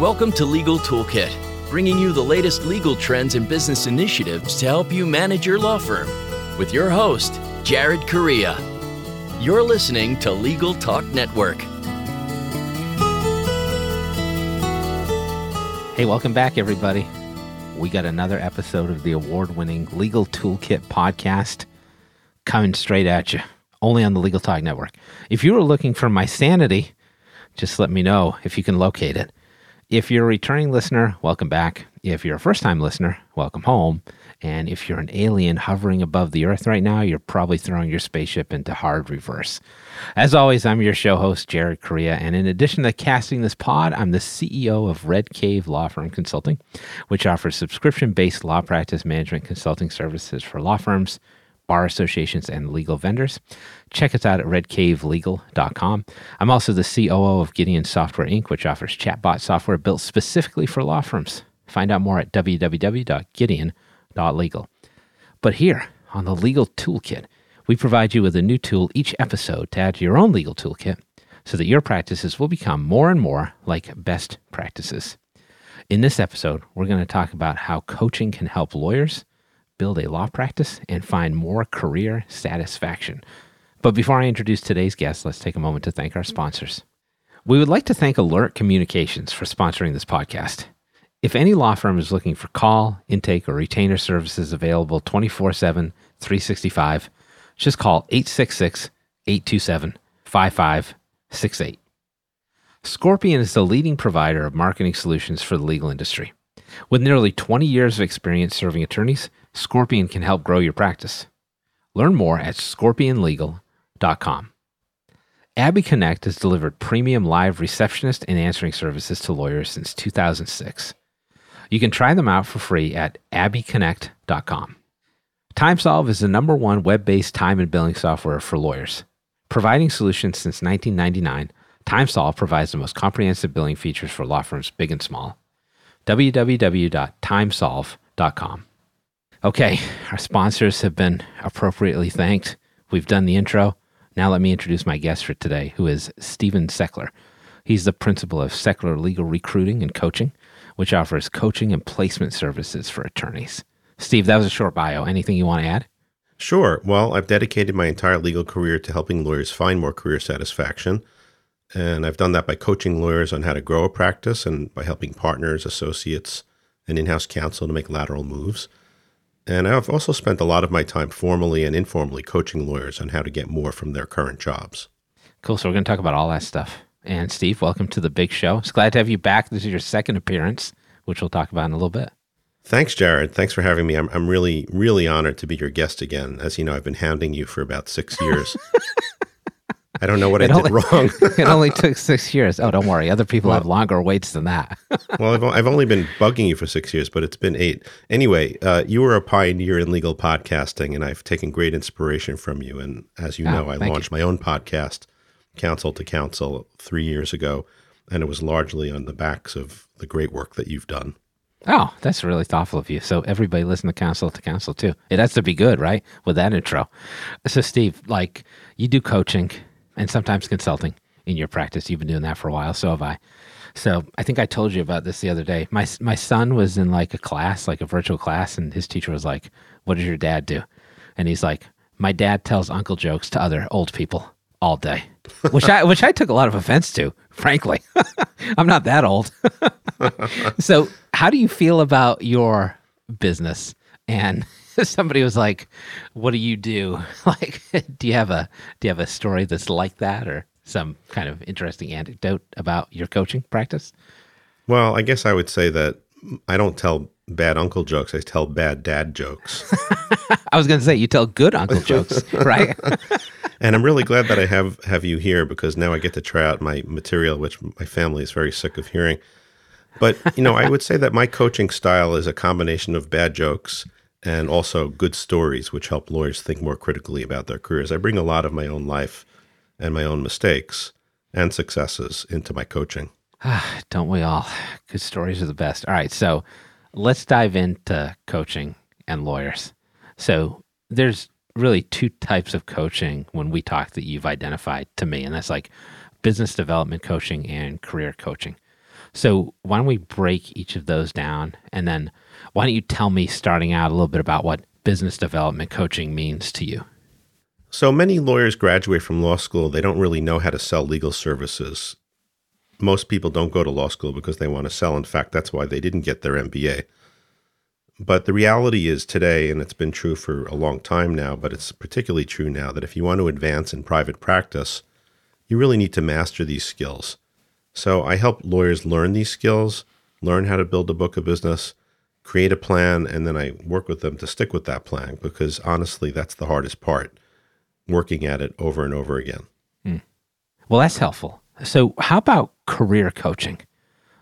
Welcome to Legal Toolkit, bringing you the latest legal trends and business initiatives to help you manage your law firm. With your host, Jared Correia. You're listening to Legal Talk Network. Hey, welcome back, everybody. We got another episode of the award winning Legal Toolkit podcast coming straight at you, only on the Legal Talk Network. If you were looking for my sanity, just let me know if you can locate it. If you're a returning listener, welcome back. If you're a first time listener, welcome home. And if you're an alien hovering above the earth right now, you're probably throwing your spaceship into hard reverse. As always, I'm your show host, Jared Correia. And in addition to casting this pod, I'm the CEO of Red Cave Law Firm Consulting, which offers subscription based law practice management consulting services for law firms, bar associations, and legal vendors. Check us out at redcavelegal.com. I'm also the COO of Gideon Software Inc., which offers chatbot software built specifically for law firms. Find out more at www.gideon.legal. But here on the Legal Toolkit, we provide you with a new tool each episode to add to your own legal toolkit so that your practices will become more and more like best practices. In this episode, we're going to talk about how coaching can help lawyers build a law practice, and find more career satisfaction. But before I introduce today's guest, let's take a moment to thank our sponsors. We would like to thank Alert Communications for sponsoring this podcast. If any law firm is looking for call, intake, or retainer services available 24 7, 365, just call 866 827 5568. Scorpion is the leading provider of marketing solutions for the legal industry. With nearly 20 years of experience serving attorneys, Scorpion can help grow your practice. Learn more at scorpionlegal.com. Abby Connect has delivered premium live receptionist and answering services to lawyers since 2006. You can try them out for free at abbyconnect.com. TimeSolv is the number one web based time and billing software for lawyers. Providing solutions since 1999, TimeSolv provides the most comprehensive billing features for law firms big and small. www.timesolv.com. Okay, our sponsors have been appropriately thanked. We've done the intro. Now let me introduce my guest for today, who is Stephen Seckler. He's the principal of Seckler Legal Recruiting and Coaching, which offers coaching and placement services for attorneys. Steve, that was a short bio. Anything you want to add? Sure. Well, I've dedicated my entire legal career to helping lawyers find more career satisfaction. And I've done that by coaching lawyers on how to grow a practice and by helping partners, associates, and in house counsel to make lateral moves. And I've also spent a lot of my time formally and informally coaching lawyers on how to get more from their current jobs. Cool. So we're going to talk about all that stuff. And Steve, welcome to the big show. It's glad to have you back. This is your second appearance, which we'll talk about in a little bit. Thanks, Jared. Thanks for having me. I'm, I'm really, really honored to be your guest again. As you know, I've been hounding you for about six years. I don't know what I only- did wrong. it only took six years. Oh, don't worry. Other people have longer waits than that. well, I've, I've only been bugging you for six years, but it's been eight. Anyway, uh, you were a pioneer in legal podcasting, and I've taken great inspiration from you. And as you Ah, know, I thank you. launched my own podcast, Counsel to Counsel, three years ago, and it was largely on the backs of the great work that you've done. oh, that's really thoughtful of you. So everybody listen to counsel to counsel too. It has to be good, right? With that intro. So Steve, like you do coaching and sometimes consulting in your practice. You've been doing that for a while. So have I. So I think I told you about this the other day. My my son was in like a class, like a virtual class, and his teacher was like, "What does your dad do?" And he's like, "My dad tells uncle jokes to other old people all day," which I which I took a lot of offense to, frankly. I'm not that old. so, how do you feel about your business? And somebody was like, "What do you do? Like, do you have a do you have a story that's like that, or some kind of interesting anecdote about your coaching practice?" Well, I guess I would say that I don't tell bad uncle jokes, I tell bad dad jokes. I was going to say you tell good uncle jokes, right? and I'm really glad that I have have you here because now I get to try out my material, which my family is very sick of hearing. But you know, I would say that my coaching style is a combination of bad jokes and also good stories, which help lawyers think more critically about their careers. I bring a lot of my own life and my own mistakes and successes into my coaching. Don't we all? Good stories are the best. All right, so let's dive into coaching and lawyers. So there's really two types of coaching when we talk that you've identified to me, and that's like business development coaching and career coaching. So why don't we break each of those down? And then why don't you tell me, starting out, a little bit about what business development coaching means to you? So many lawyers graduate from law school, they don't really know how to sell legal services. Most people don't go to law school because they want to sell. In fact, that's why they didn't get their MBA. But the reality is today, and it's been true for a long time now, but it's particularly true now, that if you want to advance in private practice, you really need to master these skills. So I help lawyers learn these skills, learn how to build a book of business, create a plan, and then I work with them to stick with that plan because honestly, that's the hardest part, working at it over and over again. Mm. Well, that's helpful. So, how about career coaching?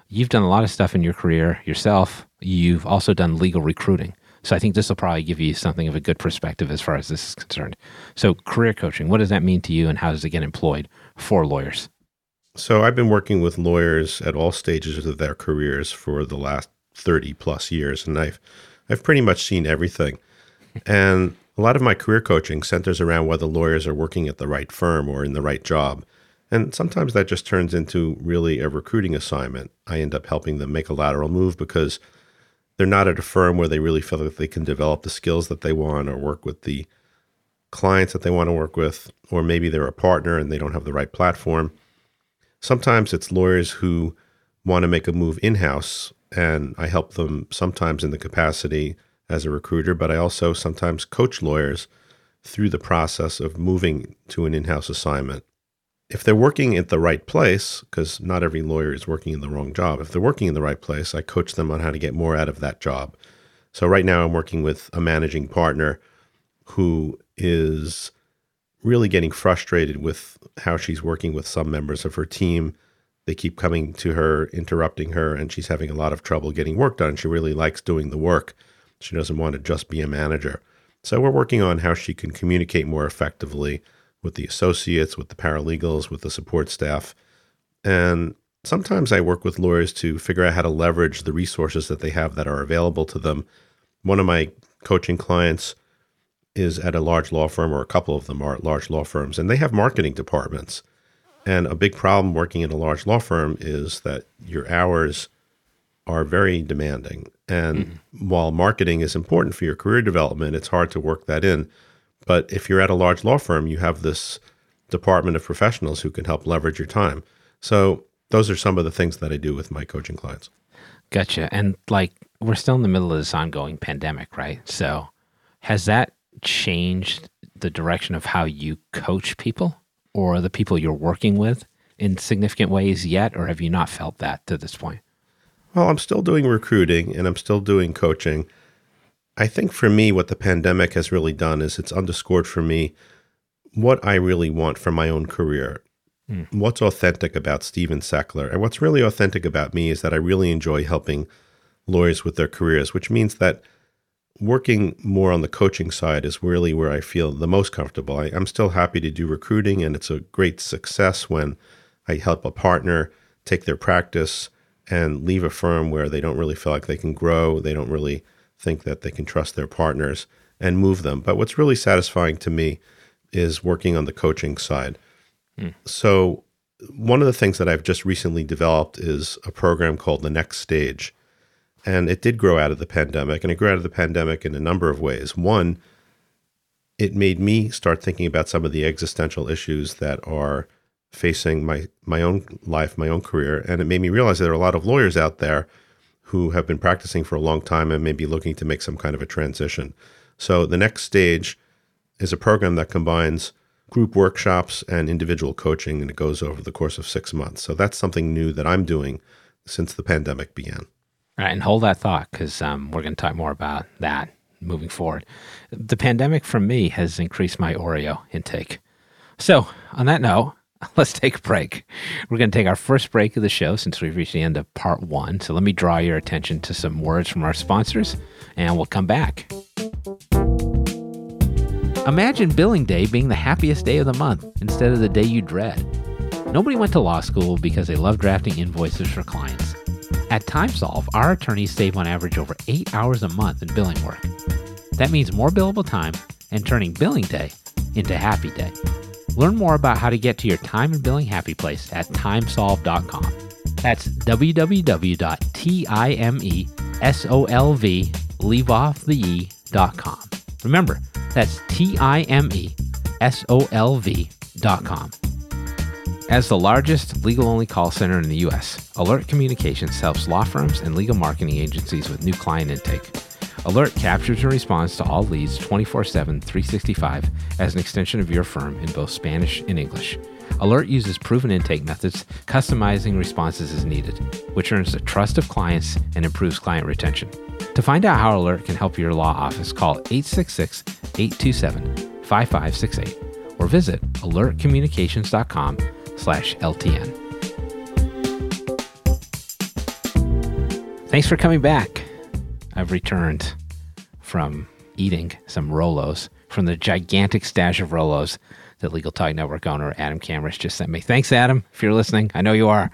You've done a lot of stuff in your career yourself. You've also done legal recruiting. So I think this will probably give you something of a good perspective as far as this is concerned. So, career coaching, what does that mean to you and how does it get employed for lawyers? So, I've been working with lawyers at all stages of their careers for the last 30 plus years, and I've, I've pretty much seen everything. And a lot of my career coaching centers around whether lawyers are working at the right firm or in the right job. And sometimes that just turns into really a recruiting assignment. I end up helping them make a lateral move because they're not at a firm where they really feel that they can develop the skills that they want or work with the clients that they want to work with, or maybe they're a partner and they don't have the right platform. Sometimes it's lawyers who want to make a move in house, and I help them sometimes in the capacity as a recruiter, but I also sometimes coach lawyers through the process of moving to an in house assignment if they're working at the right place, because not every lawyer is working in the wrong job, if they're working in the right place, I coach them on how to get more out of that job. So right now I'm working with a managing partner who is really getting frustrated with how she's working with some members of her team. They keep coming to her, interrupting her, and she's having a lot of trouble getting work done. She really likes doing the work. She doesn't want to just be a manager. So we're working on how she can communicate more effectively with the associates, with the paralegals, with the support staff. And sometimes I work with lawyers to figure out how to leverage the resources that they have that are available to them. One of my coaching clients is at a large law firm, or a couple of them are at large law firms, and they have marketing departments. And a big problem working in a large law firm is that your hours are very demanding. And mm-hmm. while marketing is important for your career development, it's hard to work that in but if you're at a large law firm, you have this department of professionals who can help leverage your time. So those are some of the things that I do with my coaching clients. Gotcha. And like we're still in the middle of this ongoing pandemic, right? So has that changed the direction of how you coach people or the people you're working with in significant ways yet, or have you not felt that to this point? Well, I'm still doing recruiting and I'm still doing coaching. I think for me, what the pandemic has really done is it's underscored for me what I really want for my own career. Mm. What's authentic about Steven Seckler? And what's really authentic about me is that I really enjoy helping lawyers with their careers, which means that working more on the coaching side is really where I feel the most comfortable. I, am still happy to do recruiting, and it's a great success when I help a partner take their practice and leave a firm where they don't really feel like they can grow. They don't really think that they can trust their partners and move them. But what's really satisfying to me is working on the coaching side. Mm. So, one of the things that I've just recently developed is a program called The Next Stage. And it did grow out of the pandemic, and it grew out of the pandemic in a number of ways. One, it made me start thinking about some of the existential issues that are facing my my own life, my own career, and it made me realize there are a lot of lawyers out there who have been practicing for a long time and may be looking to make some kind of a transition. So the next stage is a program that combines group workshops and individual coaching, and it goes over the course of six months. So that's something new that I'm doing since the pandemic began. Right, and hold that thought because um, we're going to talk more about that moving forward. The pandemic for me has increased my Oreo intake. So, on that note, let's take a break. We're going to take our first break of the show since we've reached the end of part one. So let me draw your attention to some words from our sponsors, and we'll come back. Imagine billing day being the happiest day of the month instead of the day you dread. Nobody went to law school because they love drafting invoices for clients. At TimeSolv, our attorneys save on average over eight hours a month in billing work. That means more billable time and turning billing day into happy day. Learn more about how to get to your time and billing happy place at timesolv.com. That's www.timesolv, leave off the e.com. Remember, that's timesolv.com. As the largest legal only call center in the U.S., Alert Communications helps law firms and legal marketing agencies with new client intake. Alert captures and responds to all leads 24 7, 365 as an extension of your firm in both Spanish and English. Alert uses proven intake methods, customizing responses as needed, which earns the trust of clients and improves client retention. To find out how Alert can help your law office, call 866 827 5568 or visit alertcommunications.com slash LTN. Thanks for coming back. I've returned from eating some Rolos from the gigantic stash of Rolos that Legal Talk Network owner Adam Camras just sent me. Thanks, Adam, if you're listening. I know you are.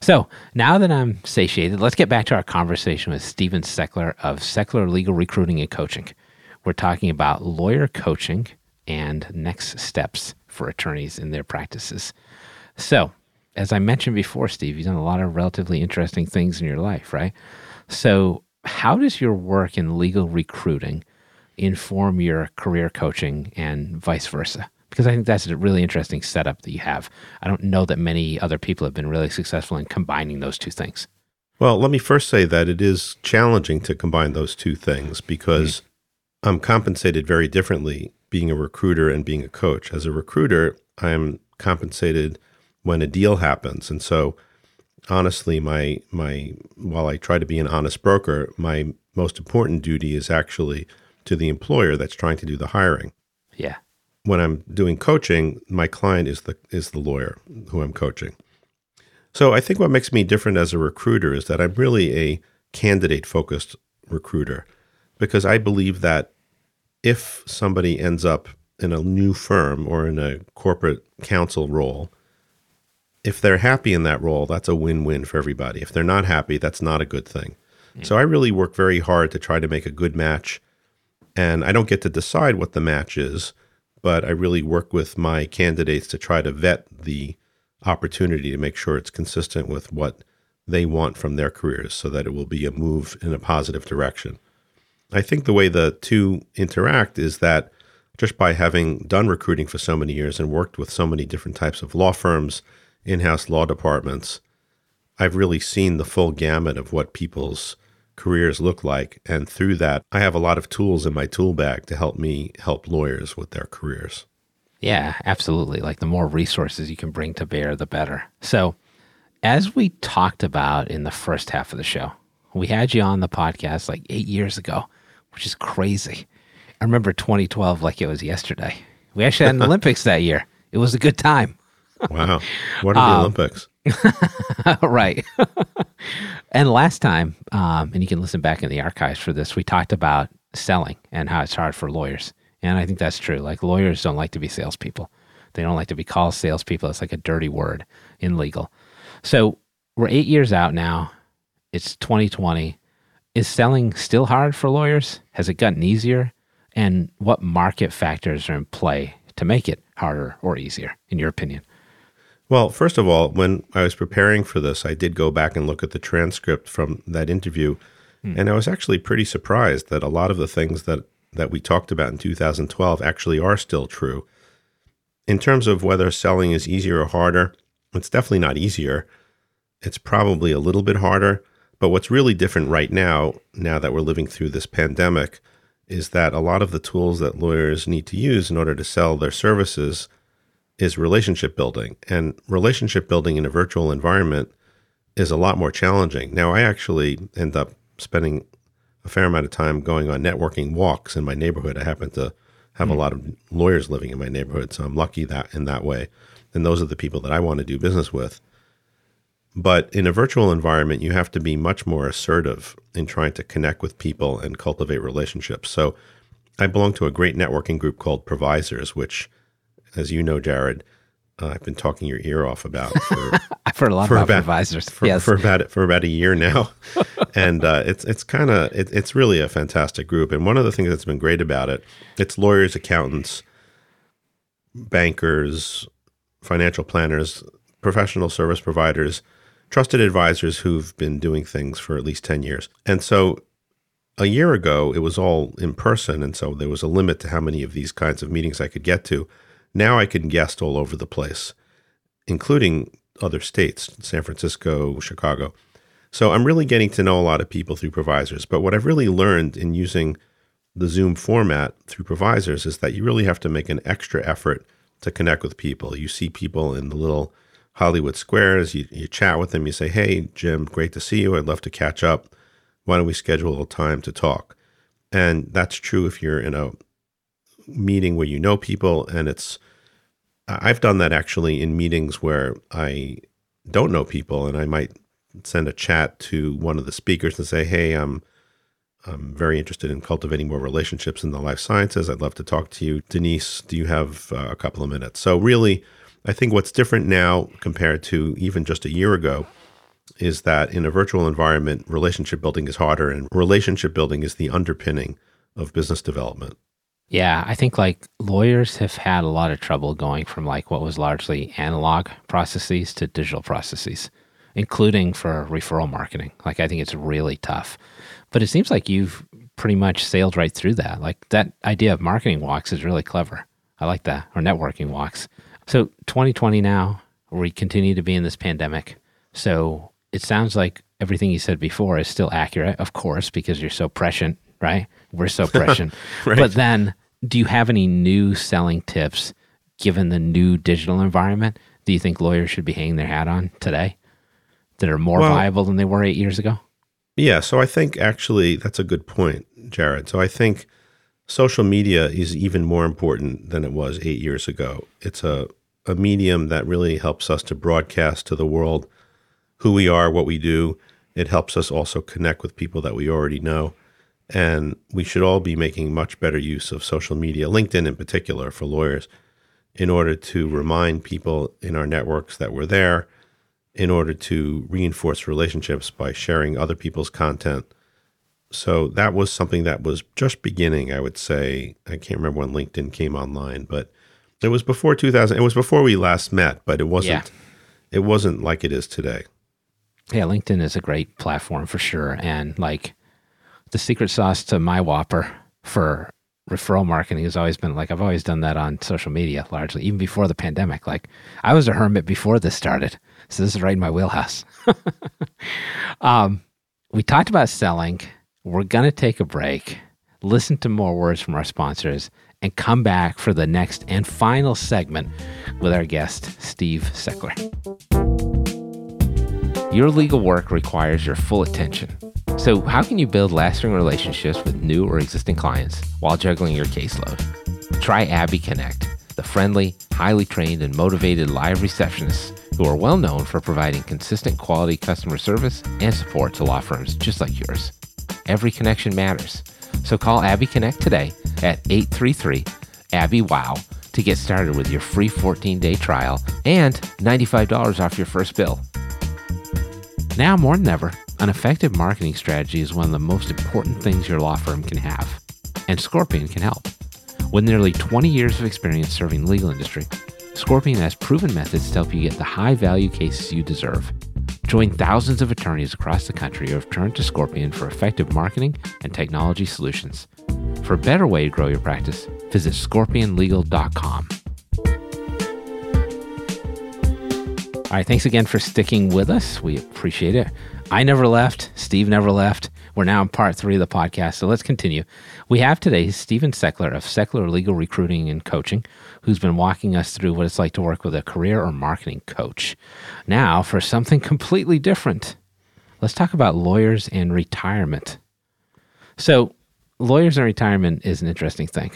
So now that I'm satiated, let's get back to our conversation with Steven Seckler of Seckler Legal Recruiting and Coaching. We're talking about lawyer coaching and next steps for attorneys in their practices. So, as I mentioned before, Steve, you've done a lot of relatively interesting things in your life, right? So, how does your work in legal recruiting inform your career coaching and vice versa? Because I think that's a really interesting setup that you have. I don't know that many other people have been really successful in combining those two things. Well, let me first say that it is challenging to combine those two things because mm-hmm. I'm compensated very differently being a recruiter and being a coach. As a recruiter, I'm compensated when a deal happens. And so honestly, my my while I try to be an honest broker, my most important duty is actually to the employer that's trying to do the hiring. Yeah when I'm doing coaching, my client is the is the lawyer who I'm coaching. So I think what makes me different as a recruiter is that I'm really a candidate focused recruiter because I believe that if somebody ends up in a new firm or in a corporate counsel role, if they're happy in that role, that's a win-win for everybody. If they're not happy, that's not a good thing. Mm. So I really work very hard to try to make a good match and I don't get to decide what the match is but I really work with my candidates to try to vet the opportunity to make sure it's consistent with what they want from their careers so that it will be a move in a positive direction. I think the way the two interact is that just by having done recruiting for so many years and worked with so many different types of law firms, in house law departments, I've really seen the full gamut of what people's careers look like. And through that, I have a lot of tools in my tool bag to help me help lawyers with their careers. Yeah, absolutely. Like the more resources you can bring to bear, the better. So, as we talked about in the first half of the show, we had you on the podcast like eight years ago, which is crazy. I remember 2012 like it was yesterday. We actually had an Olympics that year. It was a good time. Wow. What are the um, Olympics? right. and last time, um, and you can listen back in the archives for this, we talked about selling and how it's hard for lawyers. And I think that's true. Like lawyers don't like to be salespeople. They don't like to be called salespeople. It's like a dirty word in legal. So we're eight years out now. It's 2020. Is selling still hard for lawyers? Has it gotten easier? And what market factors are in play to make it harder or easier, in your opinion? Well, first of all, when I was preparing for this, I did go back and look at the transcript from that interview, hmm. and I was actually pretty surprised that a lot of the things that that we talked about in 2012 actually are still true. In terms of whether selling is easier or harder, it's definitely not easier. It's probably a little bit harder, but what's really different right now, now that we're living through this pandemic, is that a lot of the tools that lawyers need to use in order to sell their services is relationship building. And relationship building in a virtual environment is a lot more challenging. Now, I actually end up spending a fair amount of time going on networking walks in my neighborhood. I happen to have mm. a hmm. lot of lawyers living in my neighborhood, so I'm lucky that in that way. And those are the people that I want to do business with. But in a virtual environment, you have to be much more assertive in trying to connect with people and cultivate relationships. So I belong to a great networking group called Provisors, which as you know, Jared, uh, I've been talking your ear off about. For, I've heard a lot about, advisors. For, yes. for about for about a year now, and uh, it's it's kind of it, it's really a fantastic group. And one of the things that's been great about it, it's lawyers, accountants, bankers, financial planners, professional service providers trusted advisors who've been doing things for at least 10 years. And so a year ago, it was all in person. And so there was a limit to how many of these kinds of meetings I could get to. Now I can guest all over the place, including other states, San Francisco, Chicago. So I'm really getting to know a lot of people through ProVisors. But what I've really learned in using the Zoom format through ProVisors is that you really have to make an extra effort to connect with people. You see people in the little Hollywood squares, you, you chat with them, you say, Hey, Jim, great to see you. I'd love to catch up. Why don't we schedule a little time to talk? And that's true if you're in a meeting where you know people and it's I've done that actually in meetings where I don't know people and I might send a chat to one of the speakers and say, "Hey, I'm I'm very interested in cultivating more relationships in the life sciences. I'd love to talk to you, Denise. Do you have uh, a couple of minutes?" So really, I think what's different now compared to even just a year ago is that in a virtual environment, relationship building is harder, and relationship building is the underpinning of business development. Yeah, I think like lawyers have had a lot of trouble going from like what was largely analog processes to digital processes, including for referral marketing. Like I think it's really tough. But it seems like you've pretty much sailed right through that. Like that idea of marketing walks is really clever. I like that. Or networking walks. So 2020 now, we continue to be in this pandemic. So it sounds like everything you said before is still accurate, of course, because you're so prescient, right? We're so prescient. right. But then do you have any new selling tips given the new digital environment? Do you think lawyers should be hanging their hat on today that are more well, viable than they were eight years ago? Yeah. So I think actually that's a good point, Jared. So I think social media is even more important than it was eight years ago. It's a, a medium that really helps us to broadcast to the world who we are, what we do. It helps us also connect with people that we already know. And we should all be making much better use of social media, LinkedIn in particular for lawyers, in order to remind people in our networks that we're there, in order to reinforce relationships by sharing other people's content. So that was something that was just beginning, I would say. I can't remember when LinkedIn came online, but it was before 2000. It was before we last met, but it wasn't yeah. it wasn't like it is today. Yeah, LinkedIn is a great platform for sure and like the secret sauce to my Whopper for referral marketing has always been like I've always done that on social media largely, even before the pandemic. Like I was a hermit before this started. So this is right in my wheelhouse. um, we talked about selling. We're going to take a break, listen to more words from our sponsors, and come back for the next and final segment with our guest, Steve Seckler. Your legal work requires your full attention. So, how can you build lasting relationships with new or existing clients while juggling your caseload? Try Abby Connect, the friendly, highly trained, and motivated live receptionists who are well known for providing consistent quality customer service and support to law firms just like yours. Every connection matters. So call Abby Connect today at 833 Abby Wow to get started with your free 14 day trial and $95 off your first bill. Now more than ever, an effective marketing strategy is one of the most important things your law firm can have, and Scorpion can help. With nearly 20 years of experience serving the legal industry, Scorpion has proven methods to help you get the high value cases you deserve. Join thousands of attorneys across the country who have turned to Scorpion for effective marketing and technology solutions. For a better way to grow your practice, visit scorpionlegal.com. All right, thanks again for sticking with us. We appreciate it. I never left. Steve never left. We're now in part three of the podcast, so let's continue. We have today Stephen Seckler of Seckler Legal Recruiting and Coaching, who's been walking us through what it's like to work with a career or marketing coach. Now, for something completely different, let's talk about lawyers and retirement. So, lawyers and retirement is an interesting thing.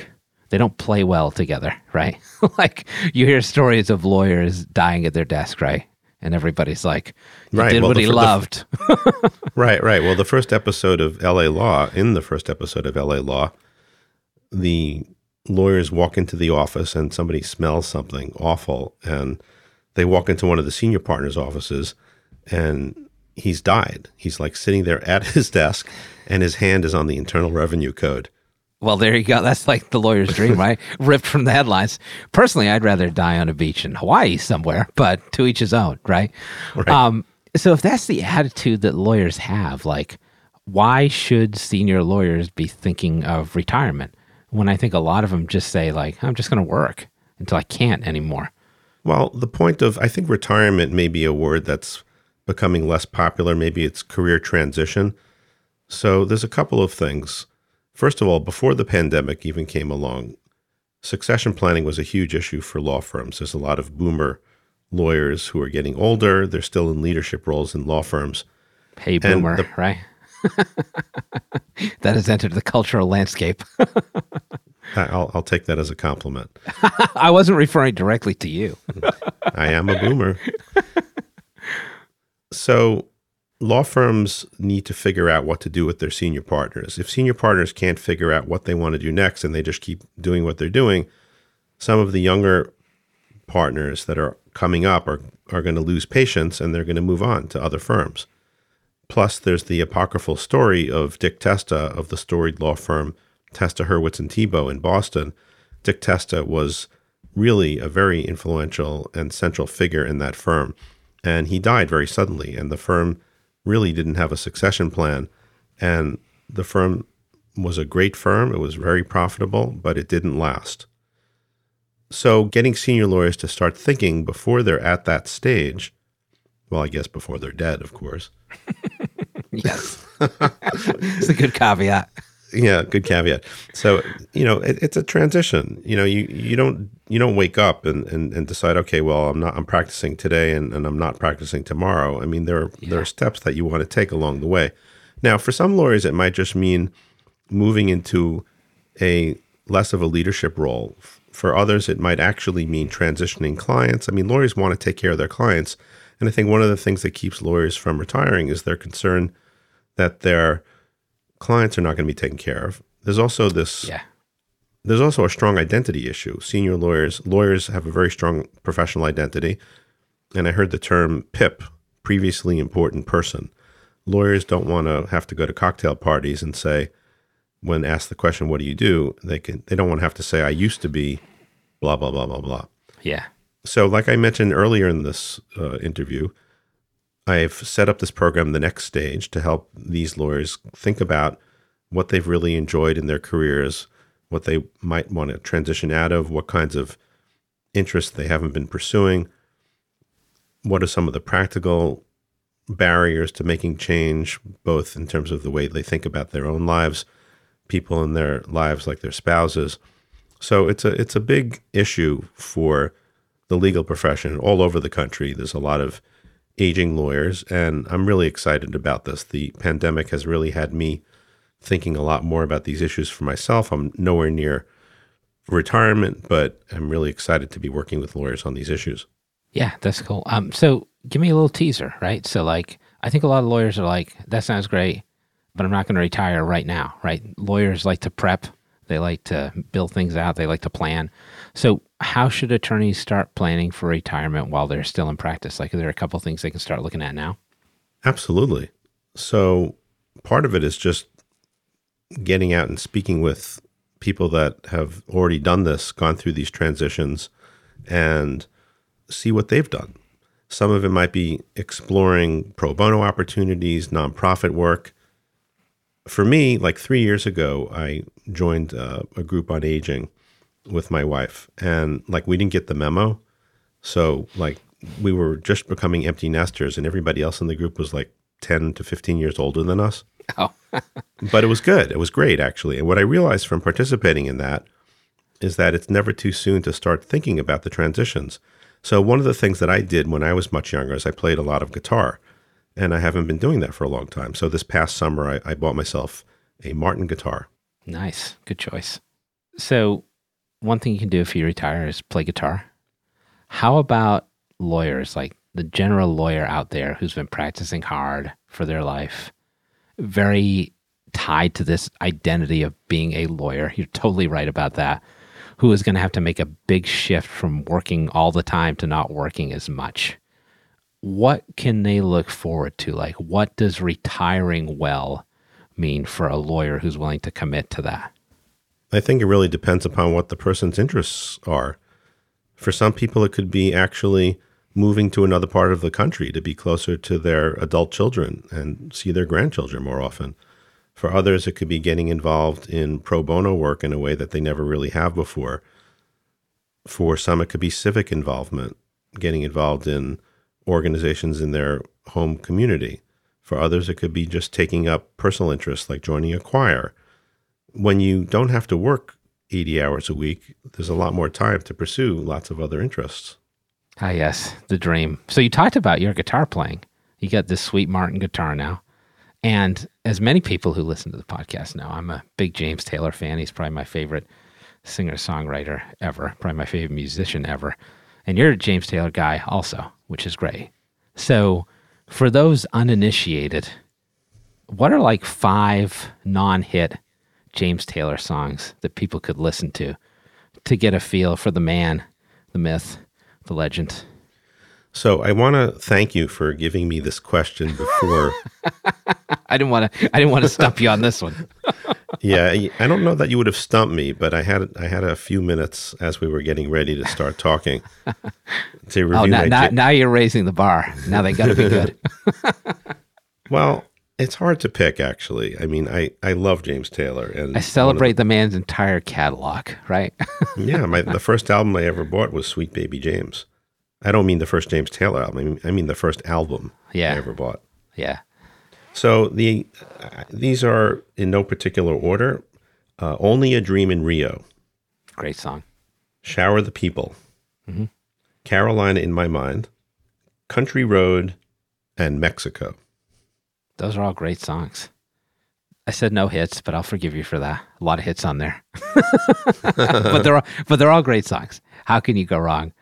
They don't play well together, right? like you hear stories of lawyers dying at their desk, right? And everybody's like, he right. did well, what he loved. Right, right. Well, the first episode of L.A. Law, in the first episode of L.A. Law, the lawyers walk into the office and somebody smells something awful, and they walk into one of the senior partners' offices, and he's died. He's like sitting there at his desk, and his hand is on the Internal Revenue Code. Well, there you go. That's like the lawyer's dream, right? Ripped from the headlines. Personally, I'd rather die on a beach in Hawaii somewhere, but to each his own, right? right. Um, So if that's the attitude that lawyers have, like, why should senior lawyers be thinking of retirement? When I think a lot of them just say, like, I'm just going to work until I can't anymore. Well, the point of, I think retirement may be a word that's becoming less popular. Maybe it's career transition. So there's a couple of things. First of all, before the pandemic even came along, succession planning was a huge issue for law firms. There's a lot of boomer lawyers who are getting older. They're still in leadership roles in law firms. Hey, boomer, the, right? that has entered the cultural landscape. I'll, I'll take that as a compliment. I wasn't referring directly to you. I am a boomer. So, law firms need to figure out what to do with their senior partners. If senior partners can't figure out what they want to do next and they just keep doing what they're doing, some of the younger partners that are coming up are, are going to lose patience and they're going to move on to other firms. Plus, there's the apocryphal story of Dick Testa of the storied law firm Testa, Hurwitz, and Thibeault in Boston. Dick Testa was really a very influential and central figure in that firm. And he died very suddenly, and the firm really didn't have a succession plan. And the firm was a great firm, it was very profitable, but it didn't last. So, getting senior lawyers to start thinking before they're at that stage, well, I guess before they're dead, of course. yes. it's a good caveat. Yeah, good caveat. So, you know, it, it's a transition. You know, you, you don't you don't wake up and, and, and decide, okay, well, I'm not I'm practicing today and, and I'm not practicing tomorrow. I mean, there are yeah. there are steps that you want to take along the way. Now, for some lawyers, it might just mean moving into a less of a leadership role for others, it might actually mean transitioning clients. I mean, lawyers want to take care of their clients. And I think one of the things that keeps lawyers from retiring is their concern that their clients are not going to be taken care of. There's also this yeah. There's also a strong identity issue. Senior lawyers lawyers have a very strong professional identity. And I heard the term PIP, previously important person. Lawyers don't want to have to go to cocktail parties and say, when asked the question, "What do you do?" They can they don't want to have to say, "I used to be," blah blah blah blah blah. Yeah. So, like I mentioned earlier in this uh, interview, I've set up this program, the next stage, to help these lawyers think about what they've really enjoyed in their careers, what they might want to transition out of, what kinds of interests they haven't been pursuing, what are some of the practical barriers to making change, both in terms of the way they think about their own lives people in their lives like their spouses. So it's a it's a big issue for the legal profession all over the country. There's a lot of aging lawyers, and I'm really excited about this. The pandemic has really had me thinking a lot more about these issues for myself. I'm nowhere near retirement, but I'm really excited to be working with lawyers on these issues. Yeah, that's cool. Um, so give me a little teaser, right? So like, I think a lot of lawyers are like, that sounds great but I'm not going to retire right now, right? Lawyers like to prep, they like to build things out, they like to plan. So, how should attorneys start planning for retirement while they're still in practice? Like, are there a couple things they can start looking at now? Absolutely. So, part of it is just getting out and speaking with people that have already done this, gone through these transitions, and see what they've done. Some of it might be exploring pro bono opportunities, nonprofit work for me, like three years ago, I joined uh, a group on aging with my wife, and like we didn't get the memo, so like we were just becoming empty nesters, and everybody else in the group was like ten to fifteen years older than us. Oh, but it was good. It was great actually. And what I realized from participating in that is that it's never too soon to start thinking about the transitions. So one of the things that I did when I was much younger is I played a lot of guitar and I haven't been doing that for a long time. So this past summer, I, I bought myself a Martin guitar. Nice, good choice. So one thing you can do if you retire is play guitar. How about lawyers, like the general lawyer out there who's been practicing hard for their life, very tied to this identity of being a lawyer? You're totally right about that. Who is going to have to make a big shift from working all the time to not working as much? What can they look forward to? Like, what does retiring well mean for a lawyer who's willing to commit to that? I think it really depends upon what the person's interests are. For some people, it could be actually moving to another part of the country to be closer to their adult children and see their grandchildren more often. For others, it could be getting involved in pro bono work in a way that they never really have before. For some, it could be civic involvement, getting involved in organizations in their home community. For others, it could be just taking up personal interests like joining a choir. When you don't have to work 80 hours a week, there's a lot more time to pursue lots of other interests. Ah, yes, the dream. So you talked about your guitar playing. You got this sweet Martin guitar now. And as many people who listen to the podcast know, I'm a big James Taylor fan. He's probably my favorite singer songwriter ever, probably my favorite musician ever. And you're a James Taylor guy also, which is great. So, for those uninitiated, what are like five non hit James Taylor songs that people could listen to to get a feel for the man, the myth, the legend? So I want to thank you for giving me this question before. I didn't want to. I didn't want to stump you on this one. Yeah, I don't know that you would have stumped me, but I had I had a few minutes as we were getting ready to start talking to oh, review. Oh, now, now, now you're raising the bar. Now they got to be good. well, it's hard to pick, actually. I mean, I, I love James Taylor, and I celebrate the, the, man's entire catalog. Right? yeah, my the first album I ever bought was Sweet Baby James. I don't mean the first James Taylor album. I mean, I mean the first album yeah. I ever bought. Yeah. So the uh, these are in no particular order. Uh, Only a Dream in Rio. Great song. Shower the People. Mm-hmm. Carolina in My Mind. Country Road, and Mexico. Those are all great songs. I said no hits, but I'll forgive you for that. A lot of hits on there, but they're all, but they're all great songs. How can you go wrong?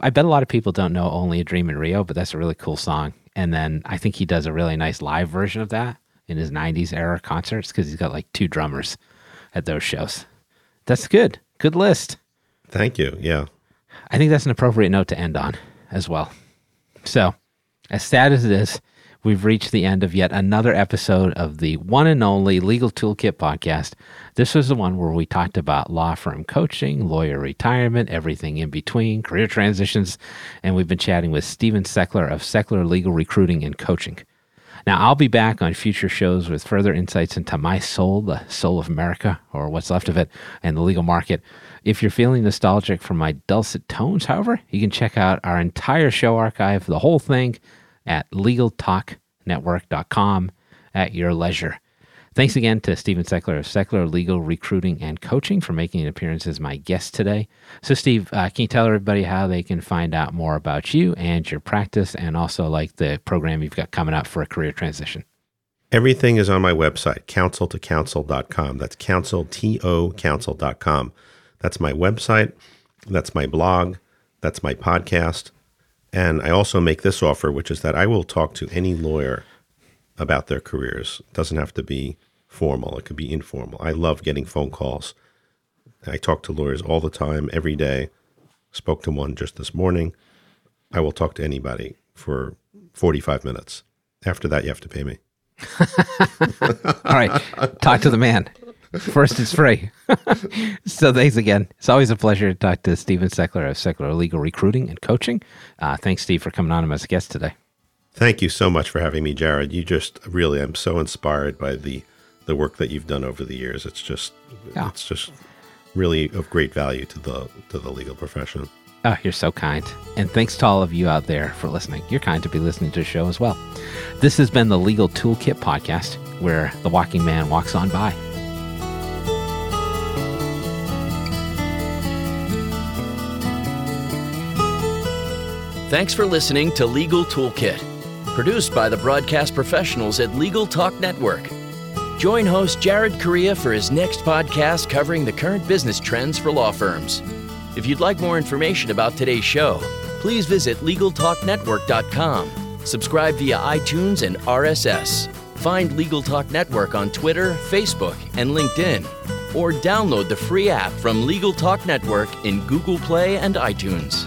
I bet a lot of people don't know Only a Dream in Rio, but that's a really cool song. And then I think he does a really nice live version of that in his 90s era concerts because he's got like two drummers at those shows. That's good. Good list. Thank you. Yeah. I think that's an appropriate note to end on as well. So, as sad as it is, we've reached the end of yet another episode of the one and only Legal Toolkit podcast. This was the one where we talked about law firm coaching, lawyer retirement, everything in between, career transitions, and we've been chatting with Stephen Seckler of Seckler Legal Recruiting and Coaching. Now, I'll be back on future shows with further insights into my soul, the soul of America, or what's left of it, and the legal market. If you're feeling nostalgic for my dulcet tones, however, you can check out our entire show archive, the whole thing, at legaltalknetwork.com at your leisure. Thanks again to Stephen Seckler of Seckler Legal Recruiting and Coaching for making an appearance as my guest today. So, Steve, uh, can you tell everybody how they can find out more about you and your practice and also like the program you've got coming up for a career transition? Everything is on my website, counsel2counsel.com. That's counsel, T-O, counsel.com. That's my website. That's my blog. That's my podcast. And I also make this offer, which is that I will talk to any lawyer about their careers. It doesn't have to be formal, it could be informal. I love getting phone calls. I talk to lawyers all the time, every day. Spoke to one just this morning. I will talk to anybody for 45 minutes. After that, you have to pay me. all right. Talk to the man. First, it's free. so thanks again. It's always a pleasure to talk to Stephen Seckler of Seckler Legal Recruiting and Coaching. Uh, thanks, Steve, for coming on as a guest today. Thank you so much for having me, Jared. You just really, I'm so inspired by the the work that you've done over the years. It's just, yeah. it's just really of great value to the to the legal profession. Oh, you're so kind. And thanks to all of you out there for listening. You're kind to be listening to the show as well. This has been the Legal Toolkit podcast, where the walking man walks on by. Thanks for listening to Legal Toolkit, produced by the broadcast professionals at Legal Talk Network. Join host Jared Correia for his next podcast covering the current business trends for law firms. If you'd like more information about today's show, please visit LegalTalkNetwork.com. Subscribe via iTunes and RSS. Find Legal Talk Network on Twitter, Facebook, and LinkedIn. Or download the free app from Legal Talk Network in Google Play and iTunes.